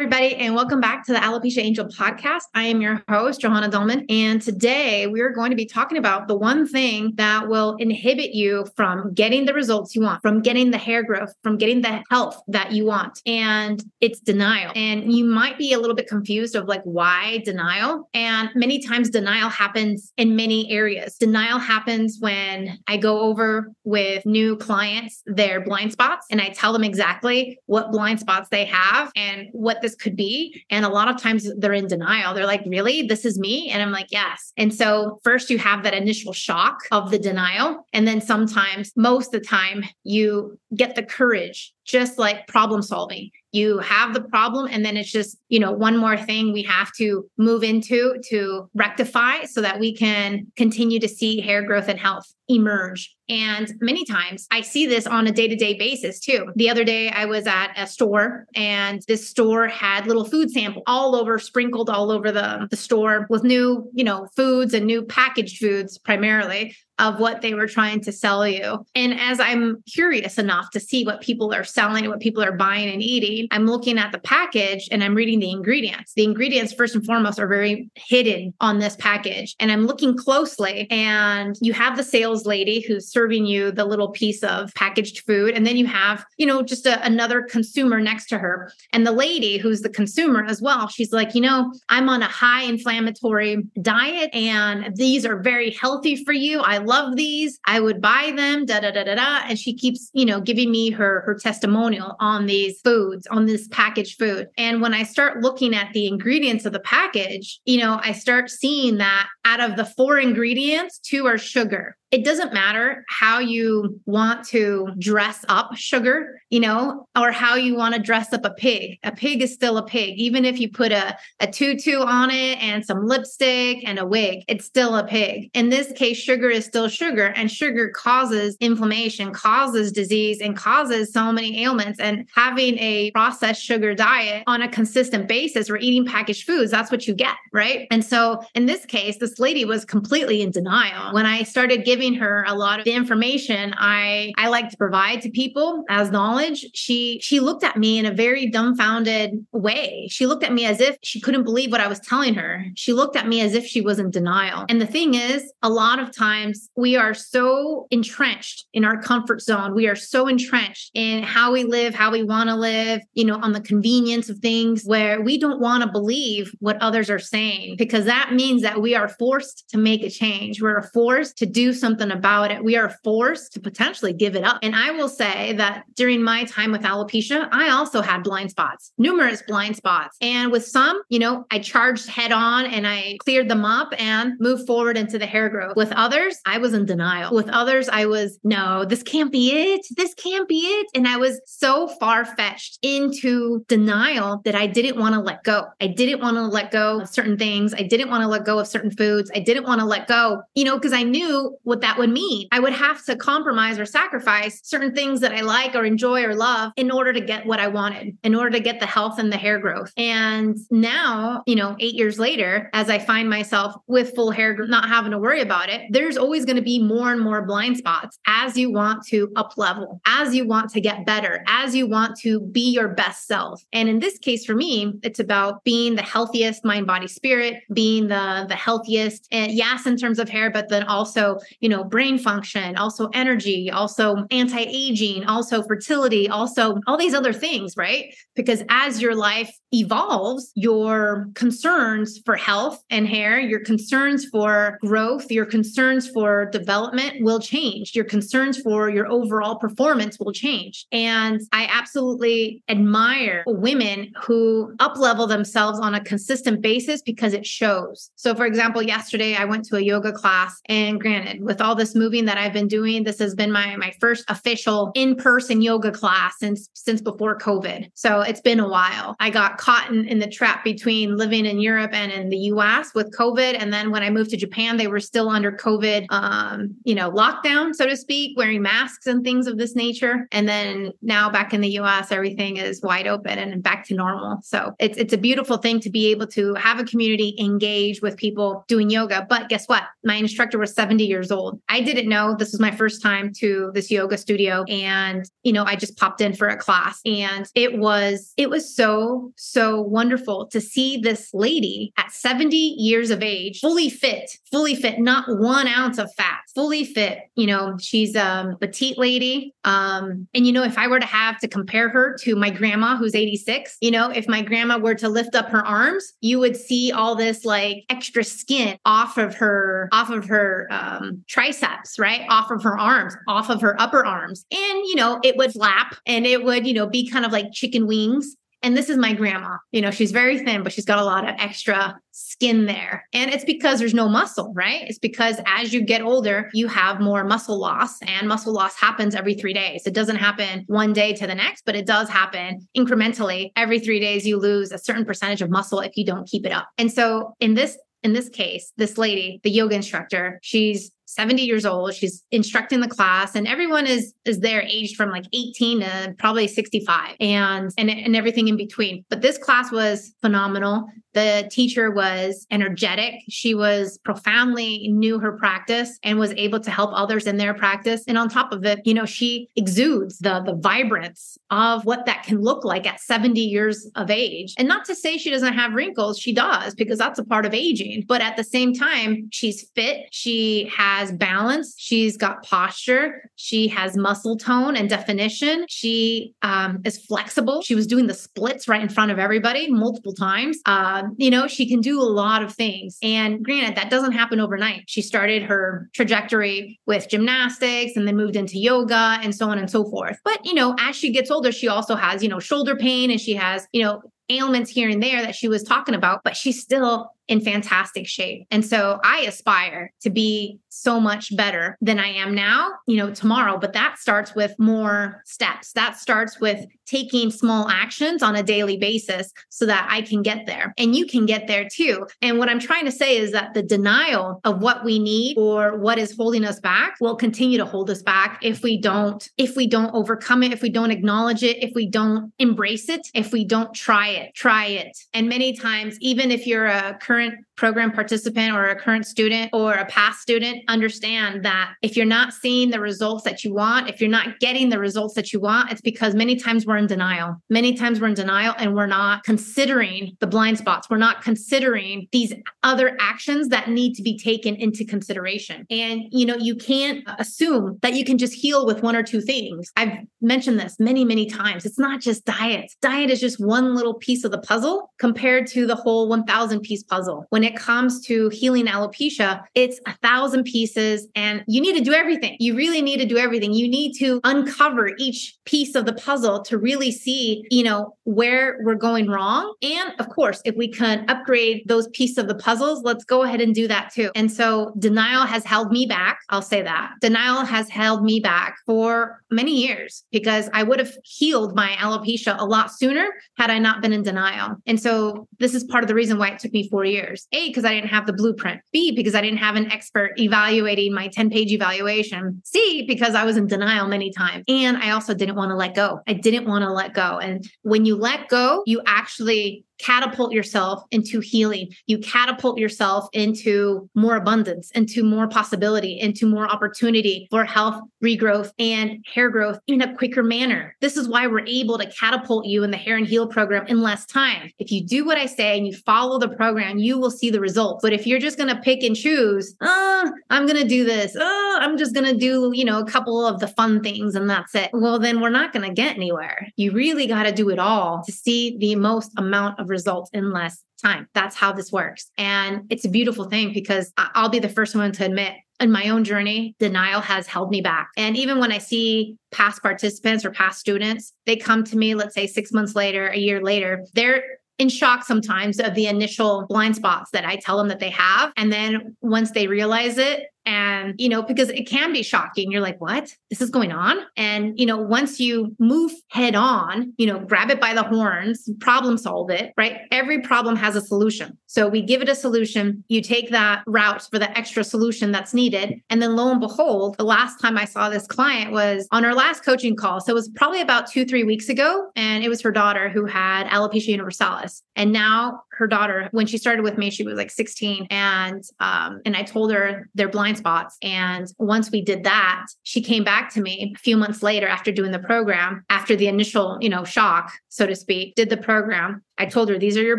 Everybody, and welcome back to the Alopecia Angel podcast. I am your host, Johanna Dolman, and today we are going to be talking about the one thing that will inhibit you from getting the results you want, from getting the hair growth, from getting the health that you want. And it's denial. And you might be a little bit confused of like, why denial? And many times denial happens in many areas. Denial happens when I go over with new clients their blind spots and I tell them exactly what blind spots they have and what could be. And a lot of times they're in denial. They're like, really? This is me? And I'm like, yes. And so first you have that initial shock of the denial. And then sometimes, most of the time, you get the courage, just like problem solving you have the problem and then it's just you know one more thing we have to move into to rectify so that we can continue to see hair growth and health emerge and many times I see this on a day to day basis too. The other day I was at a store and this store had little food samples all over, sprinkled all over the, the store with new, you know, foods and new packaged foods primarily of what they were trying to sell you. And as I'm curious enough to see what people are selling and what people are buying and eating, I'm looking at the package and I'm reading the ingredients. The ingredients, first and foremost, are very hidden on this package. And I'm looking closely, and you have the sales lady who's serving you the little piece of packaged food. And then you have, you know, just a, another consumer next to her. And the lady who's the consumer as well, she's like, you know, I'm on a high inflammatory diet and these are very healthy for you. I love these. I would buy them, da da da da da. And she keeps, you know, giving me her her testimonial on these foods, on this packaged food. And when I start looking at the ingredients of the package, you know, I start seeing that out of the four ingredients, two are sugar it doesn't matter how you want to dress up sugar, you know, or how you want to dress up a pig. A pig is still a pig. Even if you put a, a tutu on it and some lipstick and a wig, it's still a pig. In this case, sugar is still sugar, and sugar causes inflammation, causes disease, and causes so many ailments. And having a processed sugar diet on a consistent basis or eating packaged foods, that's what you get, right? And so in this case, this lady was completely in denial. When I started giving giving her a lot of the information I I like to provide to people as knowledge, she she looked at me in a very dumbfounded way. She looked at me as if she couldn't believe what I was telling her. She looked at me as if she was in denial. And the thing is, a lot of times we are so entrenched in our comfort zone. We are so entrenched in how we live, how we want to live, you know, on the convenience of things where we don't want to believe what others are saying because that means that we are forced to make a change. We're forced to do something something about it, we are forced to potentially give it up. And I will say that during my time with alopecia, I also had blind spots, numerous blind spots. And with some, you know, I charged head on and I cleared them up and moved forward into the hair growth. With others, I was in denial. With others, I was, no, this can't be it. This can't be it. And I was so far fetched into denial that I didn't want to let go. I didn't want to let go of certain things. I didn't want to let go of certain foods. I didn't want to let go, you know, because I knew what that would mean. I would have to compromise or sacrifice certain things that I like or enjoy or love in order to get what I wanted, in order to get the health and the hair growth. And now, you know, eight years later, as I find myself with full hair, not having to worry about it, there's always going to be more and more blind spots as you want to up level, as you want to get better, as you want to be your best self. And in this case, for me, it's about being the healthiest mind, body, spirit, being the, the healthiest, and yes, in terms of hair, but then also, you know, brain function, also energy, also anti aging, also fertility, also all these other things, right? Because as your life evolves, your concerns for health and hair, your concerns for growth, your concerns for development will change. Your concerns for your overall performance will change. And I absolutely admire women who uplevel themselves on a consistent basis because it shows. So, for example, yesterday I went to a yoga class, and granted, with with all this moving that I've been doing, this has been my my first official in-person yoga class since since before COVID. So it's been a while. I got caught in, in the trap between living in Europe and in the US with COVID. And then when I moved to Japan, they were still under COVID um, you know, lockdown, so to speak, wearing masks and things of this nature. And then now back in the US, everything is wide open and back to normal. So it's it's a beautiful thing to be able to have a community engage with people doing yoga. But guess what? My instructor was 70 years old. I didn't know this was my first time to this yoga studio. And, you know, I just popped in for a class and it was, it was so, so wonderful to see this lady at 70 years of age, fully fit, fully fit, not one ounce of fat, fully fit. You know, she's a petite lady. Um, and, you know, if I were to have to compare her to my grandma who's 86, you know, if my grandma were to lift up her arms, you would see all this like extra skin off of her, off of her um, triceps, right? Off of her arms, off of her upper arms. And, you know, it would flap and it would, you know, be kind of like chicken wings. And this is my grandma. You know, she's very thin, but she's got a lot of extra skin there. And it's because there's no muscle, right? It's because as you get older, you have more muscle loss, and muscle loss happens every three days. It doesn't happen one day to the next, but it does happen incrementally. Every three days, you lose a certain percentage of muscle if you don't keep it up. And so in this in this case, this lady, the yoga instructor, she's 70 years old. She's instructing the class and everyone is is there aged from like 18 to probably 65 and and and everything in between. But this class was phenomenal. The teacher was energetic. She was profoundly knew her practice and was able to help others in their practice. And on top of it, you know, she exudes the the vibrance of what that can look like at 70 years of age. And not to say she doesn't have wrinkles, she does because that's a part of aging. But at the same time, she's fit. She has has balance. She's got posture. She has muscle tone and definition. She um, is flexible. She was doing the splits right in front of everybody multiple times. Uh, you know, she can do a lot of things. And granted, that doesn't happen overnight. She started her trajectory with gymnastics and then moved into yoga and so on and so forth. But, you know, as she gets older, she also has, you know, shoulder pain and she has, you know, ailments here and there that she was talking about, but she's still in fantastic shape. And so I aspire to be so much better than I am now, you know, tomorrow. But that starts with more steps. That starts with taking small actions on a daily basis so that I can get there. And you can get there too. And what I'm trying to say is that the denial of what we need or what is holding us back will continue to hold us back if we don't, if we don't overcome it, if we don't acknowledge it, if we don't embrace it, if we don't try it, try it. And many times, even if you're a current current program participant or a current student or a past student understand that if you're not seeing the results that you want, if you're not getting the results that you want, it's because many times we're in denial. Many times we're in denial and we're not considering the blind spots. We're not considering these other actions that need to be taken into consideration. And, you know, you can't assume that you can just heal with one or two things. I've mentioned this many, many times. It's not just diet. Diet is just one little piece of the puzzle compared to the whole 1000 piece puzzle. When it it comes to healing alopecia, it's a thousand pieces and you need to do everything. You really need to do everything. You need to uncover each piece of the puzzle to really see, you know, where we're going wrong. And of course, if we can upgrade those pieces of the puzzles, let's go ahead and do that too. And so denial has held me back. I'll say that. Denial has held me back for many years because I would have healed my alopecia a lot sooner had I not been in denial. And so this is part of the reason why it took me four years. A, because I didn't have the blueprint. B, because I didn't have an expert evaluating my 10 page evaluation. C, because I was in denial many times. And I also didn't want to let go. I didn't want to let go. And when you let go, you actually catapult yourself into healing. You catapult yourself into more abundance, into more possibility, into more opportunity for health, regrowth, and hair growth in a quicker manner. This is why we're able to catapult you in the hair and heal program in less time. If you do what I say and you follow the program, you will see the results. But if you're just going to pick and choose, oh, I'm going to do this. Oh, I'm just going to do, you know, a couple of the fun things and that's it. Well, then we're not going to get anywhere. You really got to do it all to see the most amount of results in less time. That's how this works. And it's a beautiful thing because I'll be the first one to admit in my own journey, denial has held me back. And even when I see past participants or past students, they come to me, let's say six months later, a year later, they're in shock sometimes of the initial blind spots that I tell them that they have. And then once they realize it, And, you know, because it can be shocking. You're like, what? This is going on? And, you know, once you move head on, you know, grab it by the horns, problem solve it, right? Every problem has a solution. So we give it a solution. You take that route for the extra solution that's needed. And then lo and behold, the last time I saw this client was on our last coaching call. So it was probably about two, three weeks ago. And it was her daughter who had alopecia universalis. And now her daughter, when she started with me, she was like 16. And um, and I told her their blind spots. And once we did that, she came back to me a few months later after doing the program, after the initial, you know, shock, so to speak, did the program. I told her, these are your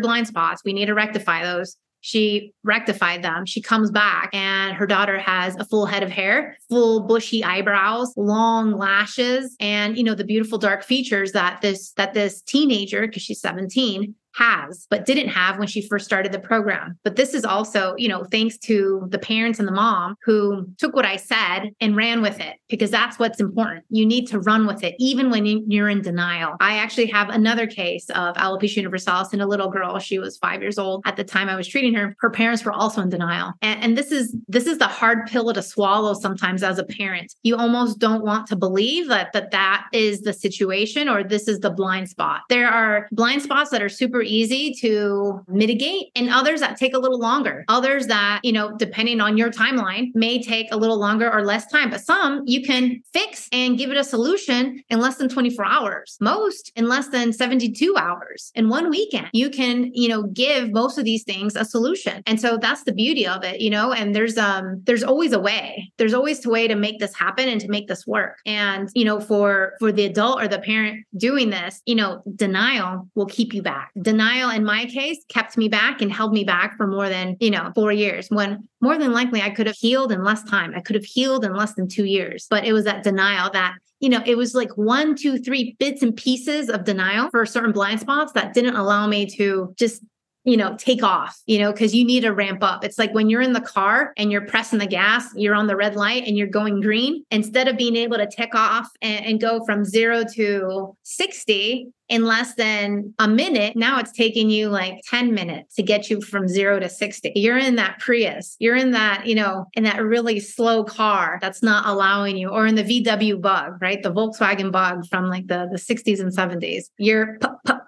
blind spots. We need to rectify those. She rectified them. She comes back and her daughter has a full head of hair, full bushy eyebrows, long lashes, and you know, the beautiful dark features that this that this teenager, because she's 17, has, but didn't have when she first started the program. But this is also, you know, thanks to the parents and the mom who took what I said and ran with it because that's what's important. You need to run with it, even when you're in denial. I actually have another case of alopecia universalis in a little girl. She was five years old at the time I was treating her. Her parents were also in denial. And, and this is this is the hard pill to swallow sometimes as a parent. You almost don't want to believe that that, that is the situation or this is the blind spot. There are blind spots that are super easy to mitigate and others that take a little longer. Others that, you know, depending on your timeline may take a little longer or less time, but some you can fix and give it a solution in less than 24 hours. Most in less than 72 hours. In one weekend, you can, you know, give most of these things a solution. And so that's the beauty of it, you know, and there's um there's always a way. There's always a way to make this happen and to make this work. And, you know, for for the adult or the parent doing this, you know, denial will keep you back denial in my case kept me back and held me back for more than, you know, four years when more than likely I could have healed in less time. I could have healed in less than two years. But it was that denial that you know, it was like one, two, three bits and pieces of denial for certain blind spots that didn't allow me to just you know, take off, you know, because you need to ramp up. It's like when you're in the car and you're pressing the gas, you're on the red light and you're going green. Instead of being able to take off and, and go from zero to 60 in less than a minute, now it's taking you like 10 minutes to get you from zero to 60. You're in that Prius, you're in that, you know, in that really slow car that's not allowing you, or in the VW bug, right? The Volkswagen bug from like the, the 60s and 70s. You're pup, pup,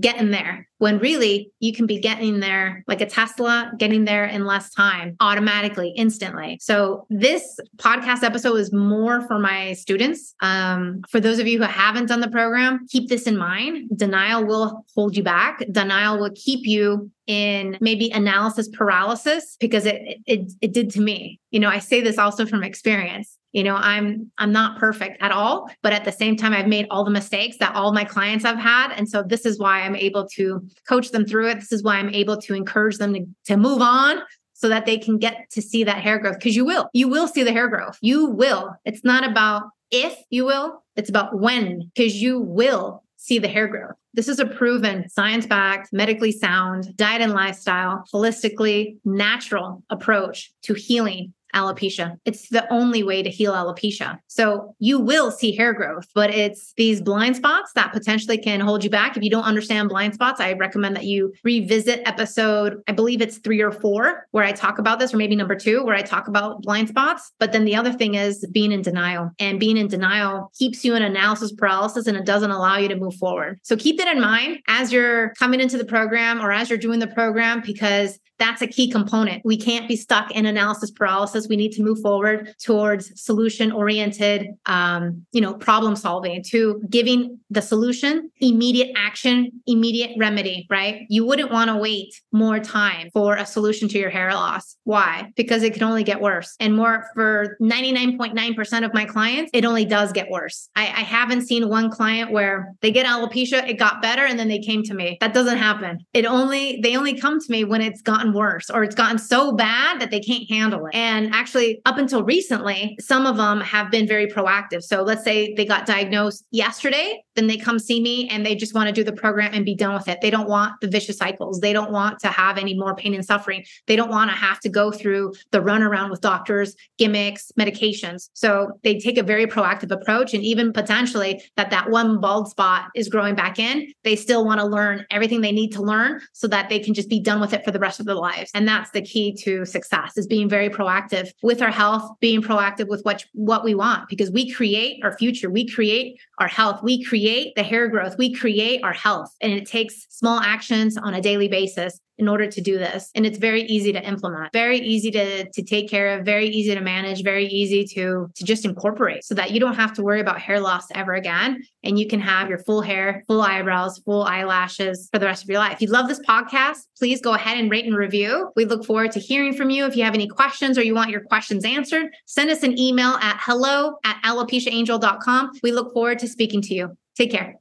getting there when really you can be getting there like a Tesla, getting there in less time automatically, instantly. So this podcast episode is more for my students. Um, for those of you who haven't done the program, keep this in mind. Denial will hold you back. Denial will keep you in maybe analysis paralysis because it, it it did to me. You know, I say this also from experience you know i'm i'm not perfect at all but at the same time i've made all the mistakes that all my clients have had. And so this is why i'm able to coach them through it. This is why i'm able to encourage them to, to move on so that they can get to see that hair growth. Because you will you will see the hair growth. You will. It's not about if you will it's about when because you will see the hair growth. This is a proven science backed medically sound diet and lifestyle holistically natural approach to healing alopecia. It's the only way to heal alopecia. So you will see hair growth, but it's these blind spots that potentially can hold you back. If you don't understand blind spots, I recommend that you revisit episode, I believe it's three or four, where I talk about this, or maybe number two, where I talk about blind spots. But then the other thing is being in denial. And being in denial keeps you in analysis paralysis and it doesn't allow you to move forward. So keep that in mind as you're coming into the program or as you're doing the program, because that's a key component. We can't be stuck in analysis paralysis. We need to move forward towards solution oriented, um, you know, problem solving to giving the solution immediate action, immediate remedy, right? You wouldn't want to wait more time for a solution to your hair loss. Why? Because it can only get worse. And more for 99.9% of my clients, it only does get worse. I, I haven't seen one client where they get alopecia, it got better, and then they came to me. That doesn't happen. It only, they only come to me when it's gotten worse or it's gotten so bad that they can't handle it. Actually, up until recently, some of them have been very proactive. So let's say they got diagnosed yesterday, then they come see me and they just want to do the program and be done with it. They don't want the vicious cycles. They don't want to have any more pain and suffering. They don't want to have to go through the runaround with doctors, gimmicks, medications. So they take a very proactive approach and even potentially that that one bald spot is growing back in, they still want to learn everything they need to learn so that they can just be done with it for the rest of their lives. And that's the key to success is being very proactive with our health, being proactive with what what we want because we create our future. We create our health. We create the hair growth. We create our health. And it takes small actions on a daily basis in order to do this. And it's very easy to implement, very easy to, to take care of, very easy to manage, very easy to, to just incorporate so that you don't have to worry about hair loss ever again. And you can have your full hair, full eyebrows, full eyelashes for the rest of your life. If you love this podcast, please go ahead and rate and review. We look forward to hearing from you. If you have any questions or you want your questions answered, send us an email at hello at alopeciaangel.com. We look forward to speaking to you. Take care.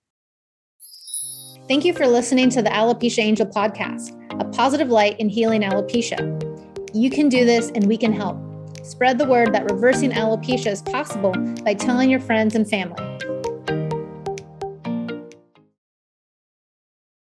Thank you for listening to the Alopecia Angel podcast, a positive light in healing alopecia. You can do this and we can help. Spread the word that reversing alopecia is possible by telling your friends and family.